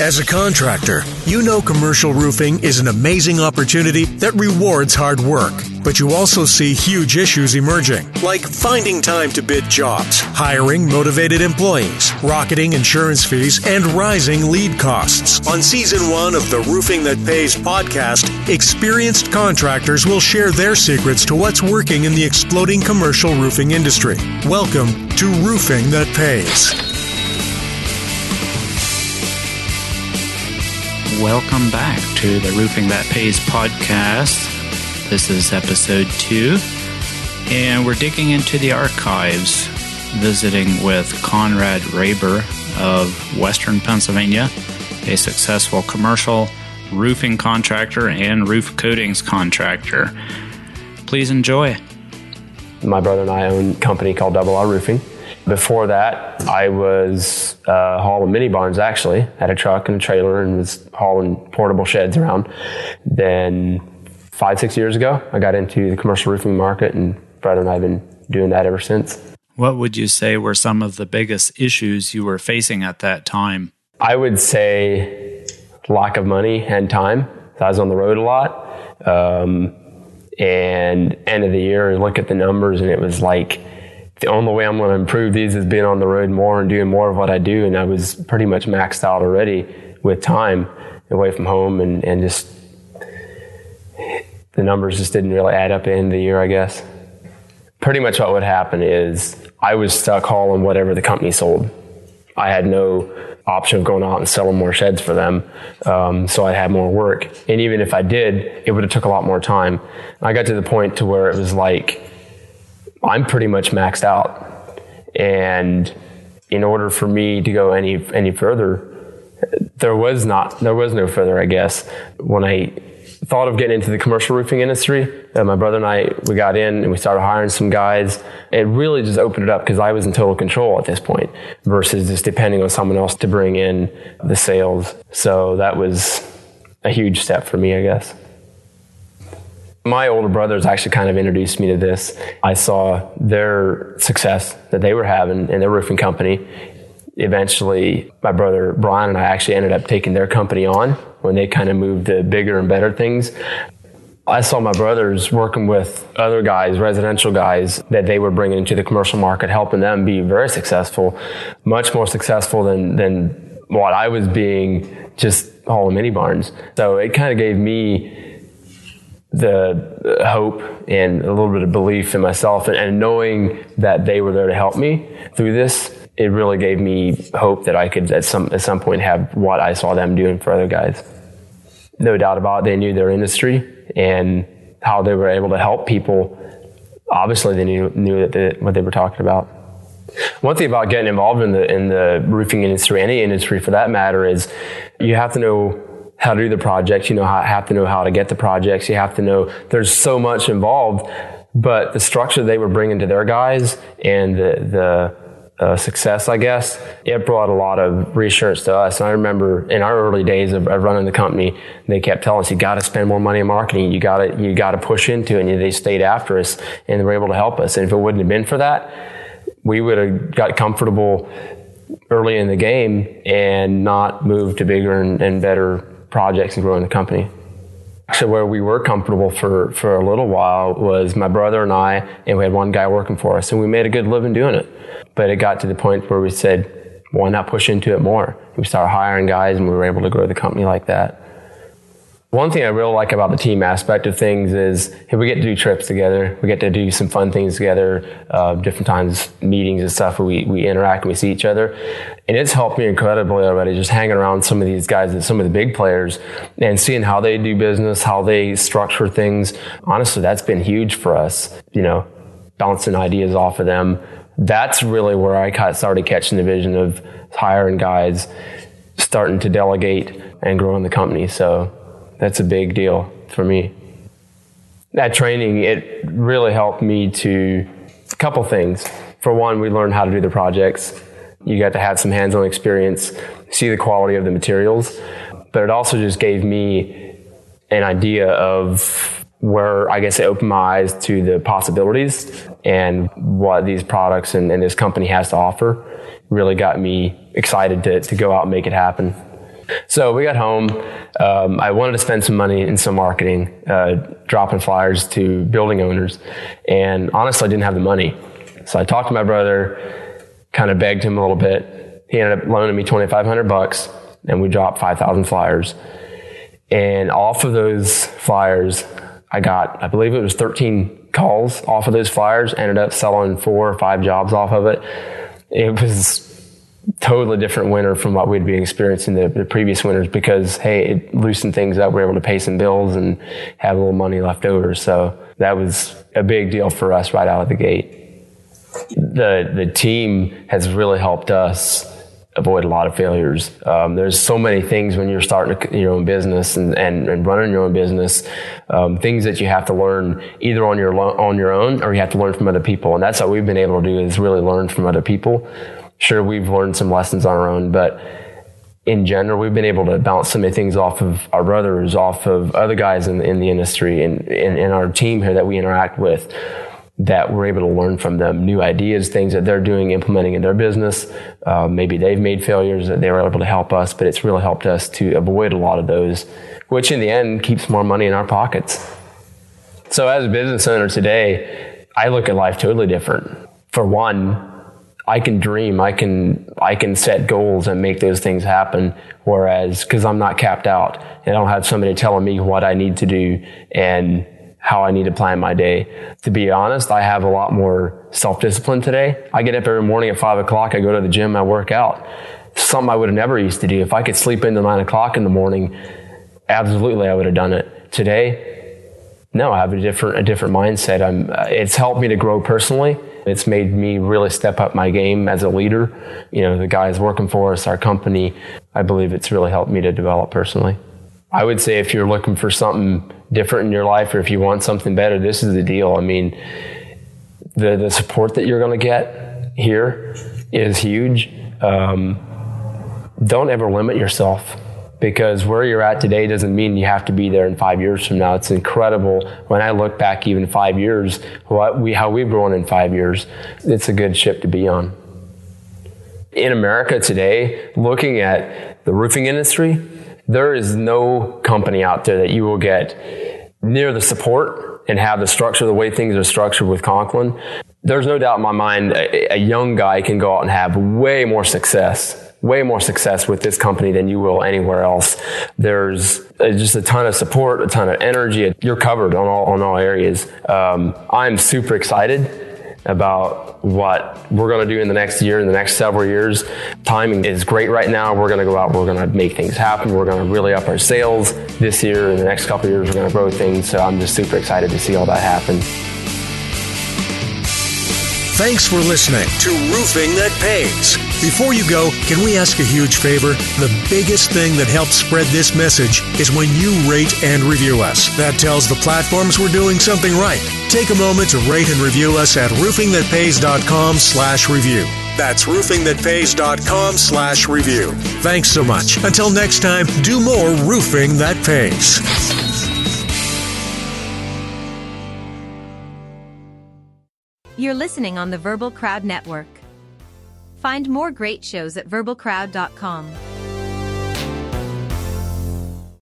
As a contractor, you know commercial roofing is an amazing opportunity that rewards hard work. But you also see huge issues emerging, like finding time to bid jobs, hiring motivated employees, rocketing insurance fees, and rising lead costs. On season one of the Roofing That Pays podcast, experienced contractors will share their secrets to what's working in the exploding commercial roofing industry. Welcome to Roofing That Pays. Welcome back to the Roofing That Pays podcast. This is episode two, and we're digging into the archives, visiting with Conrad Raber of Western Pennsylvania, a successful commercial roofing contractor and roof coatings contractor. Please enjoy. My brother and I own a company called Double R Roofing. Before that, I was uh, hauling mini barns actually, had a truck and a trailer and was hauling portable sheds around. Then five, six years ago, I got into the commercial roofing market and brother and I have been doing that ever since. What would you say were some of the biggest issues you were facing at that time? I would say lack of money and time. I was on the road a lot. Um, and end of the year, look at the numbers and it was like, the only way I'm going to improve these is being on the road more and doing more of what I do. And I was pretty much maxed out already with time away from home and, and just the numbers just didn't really add up at the end of the year, I guess. Pretty much what would happen is I was stuck hauling whatever the company sold. I had no option of going out and selling more sheds for them. Um, so I had more work. And even if I did, it would have took a lot more time. I got to the point to where it was like, I'm pretty much maxed out. And in order for me to go any any further, there was not there was no further. I guess when I thought of getting into the commercial roofing industry, uh, my brother and I we got in and we started hiring some guys. It really just opened it up because I was in total control at this point versus just depending on someone else to bring in the sales. So that was a huge step for me, I guess. My older brothers actually kind of introduced me to this. I saw their success that they were having in their roofing company. Eventually, my brother Brian and I actually ended up taking their company on when they kind of moved to bigger and better things. I saw my brothers working with other guys, residential guys, that they were bringing into the commercial market, helping them be very successful, much more successful than, than what I was being just hauling mini barns. So it kind of gave me the uh, hope and a little bit of belief in myself and, and, knowing that they were there to help me through this it really gave me hope that I could at some at some point have what I saw them doing for other guys. No doubt about it, they knew their industry and how they were able to help people. Obviously they knew knew that they, what they were talking about. One thing about getting involved in the in the roofing industry any industry for that matter is you have to know how to do the projects. You know, how, have to know how to get the projects. You have to know there's so much involved, but the structure they were bringing to their guys and the, the, uh, success, I guess, it brought a lot of reassurance to us. And I remember in our early days of, of running the company, they kept telling us, you got to spend more money in marketing. You got to, you got to push into it. And they stayed after us and they were able to help us. And if it wouldn't have been for that, we would have got comfortable early in the game and not moved to bigger and, and better projects and growing the company. Actually, where we were comfortable for, for a little while was my brother and I, and we had one guy working for us, and we made a good living doing it. But it got to the point where we said, why not push into it more? We started hiring guys, and we were able to grow the company like that. One thing I really like about the team aspect of things is hey, we get to do trips together. We get to do some fun things together, uh, different times, meetings and stuff where we, we interact and we see each other. And it's helped me incredibly already just hanging around some of these guys, and some of the big players, and seeing how they do business, how they structure things. Honestly, that's been huge for us, you know, bouncing ideas off of them. That's really where I started catching the vision of hiring guys, starting to delegate and growing the company. So that's a big deal for me. That training, it really helped me to a couple things. For one, we learned how to do the projects. You got to have some hands-on experience, see the quality of the materials, but it also just gave me an idea of where I guess it opened my eyes to the possibilities and what these products and, and this company has to offer. Really got me excited to, to go out and make it happen. So we got home. Um, I wanted to spend some money in some marketing, uh, dropping flyers to building owners, and honestly, I didn't have the money. So I talked to my brother, kind of begged him a little bit. He ended up loaning me twenty five hundred bucks, and we dropped five thousand flyers. And off of those flyers, I got, I believe it was thirteen calls off of those flyers. Ended up selling four or five jobs off of it. It was totally different winter from what we'd been experiencing the, the previous winters because hey, it loosened things up. We were able to pay some bills and have a little money left over. So that was a big deal for us right out of the gate. The the team has really helped us avoid a lot of failures. Um, there's so many things when you're starting your own business and, and, and running your own business, um, things that you have to learn either on your on your own or you have to learn from other people. And that's what we've been able to do is really learn from other people sure we've learned some lessons on our own, but in general, we've been able to bounce so many things off of our brothers, off of other guys in, in the industry and in our team here that we interact with that we're able to learn from them new ideas, things that they're doing, implementing in their business. Uh, maybe they've made failures that they were able to help us, but it's really helped us to avoid a lot of those, which in the end keeps more money in our pockets. So as a business owner today, I look at life totally different. For one, I can dream, I can, I can set goals and make those things happen. Whereas, cause I'm not capped out and I don't have somebody telling me what I need to do and how I need to plan my day. To be honest, I have a lot more self-discipline today. I get up every morning at five o'clock. I go to the gym. I work out. Something I would have never used to do. If I could sleep into nine o'clock in the morning, absolutely I would have done it. Today, no, I have a different, a different mindset. I'm, it's helped me to grow personally it's made me really step up my game as a leader. You know, the guys working for us, our company, I believe it's really helped me to develop personally. I would say if you're looking for something different in your life or if you want something better, this is the deal. I mean, the, the support that you're going to get here is huge. Um, don't ever limit yourself because where you're at today doesn't mean you have to be there in five years from now. It's incredible when I look back even five years, what we, how we've grown in five years. It's a good ship to be on. In America today, looking at the roofing industry, there is no company out there that you will get near the support and have the structure, the way things are structured with Conklin. There's no doubt in my mind a, a young guy can go out and have way more success way more success with this company than you will anywhere else. There's uh, just a ton of support, a ton of energy. You're covered on all, on all areas. Um, I'm super excited about what we're going to do in the next year, in the next several years. Timing is great right now. We're going to go out, we're going to make things happen. We're going to really up our sales this year. In the next couple years, we're going to grow things. So I'm just super excited to see all that happen. Thanks for listening to Roofing That Pays. Before you go, can we ask a huge favor? The biggest thing that helps spread this message is when you rate and review us. That tells the platforms we're doing something right. Take a moment to rate and review us at roofingthatpays.com slash review. That's roofingthatpays.com slash review. Thanks so much. Until next time, do more roofing that pays. You're listening on the Verbal Crowd Network. Find more great shows at verbalcrowd.com.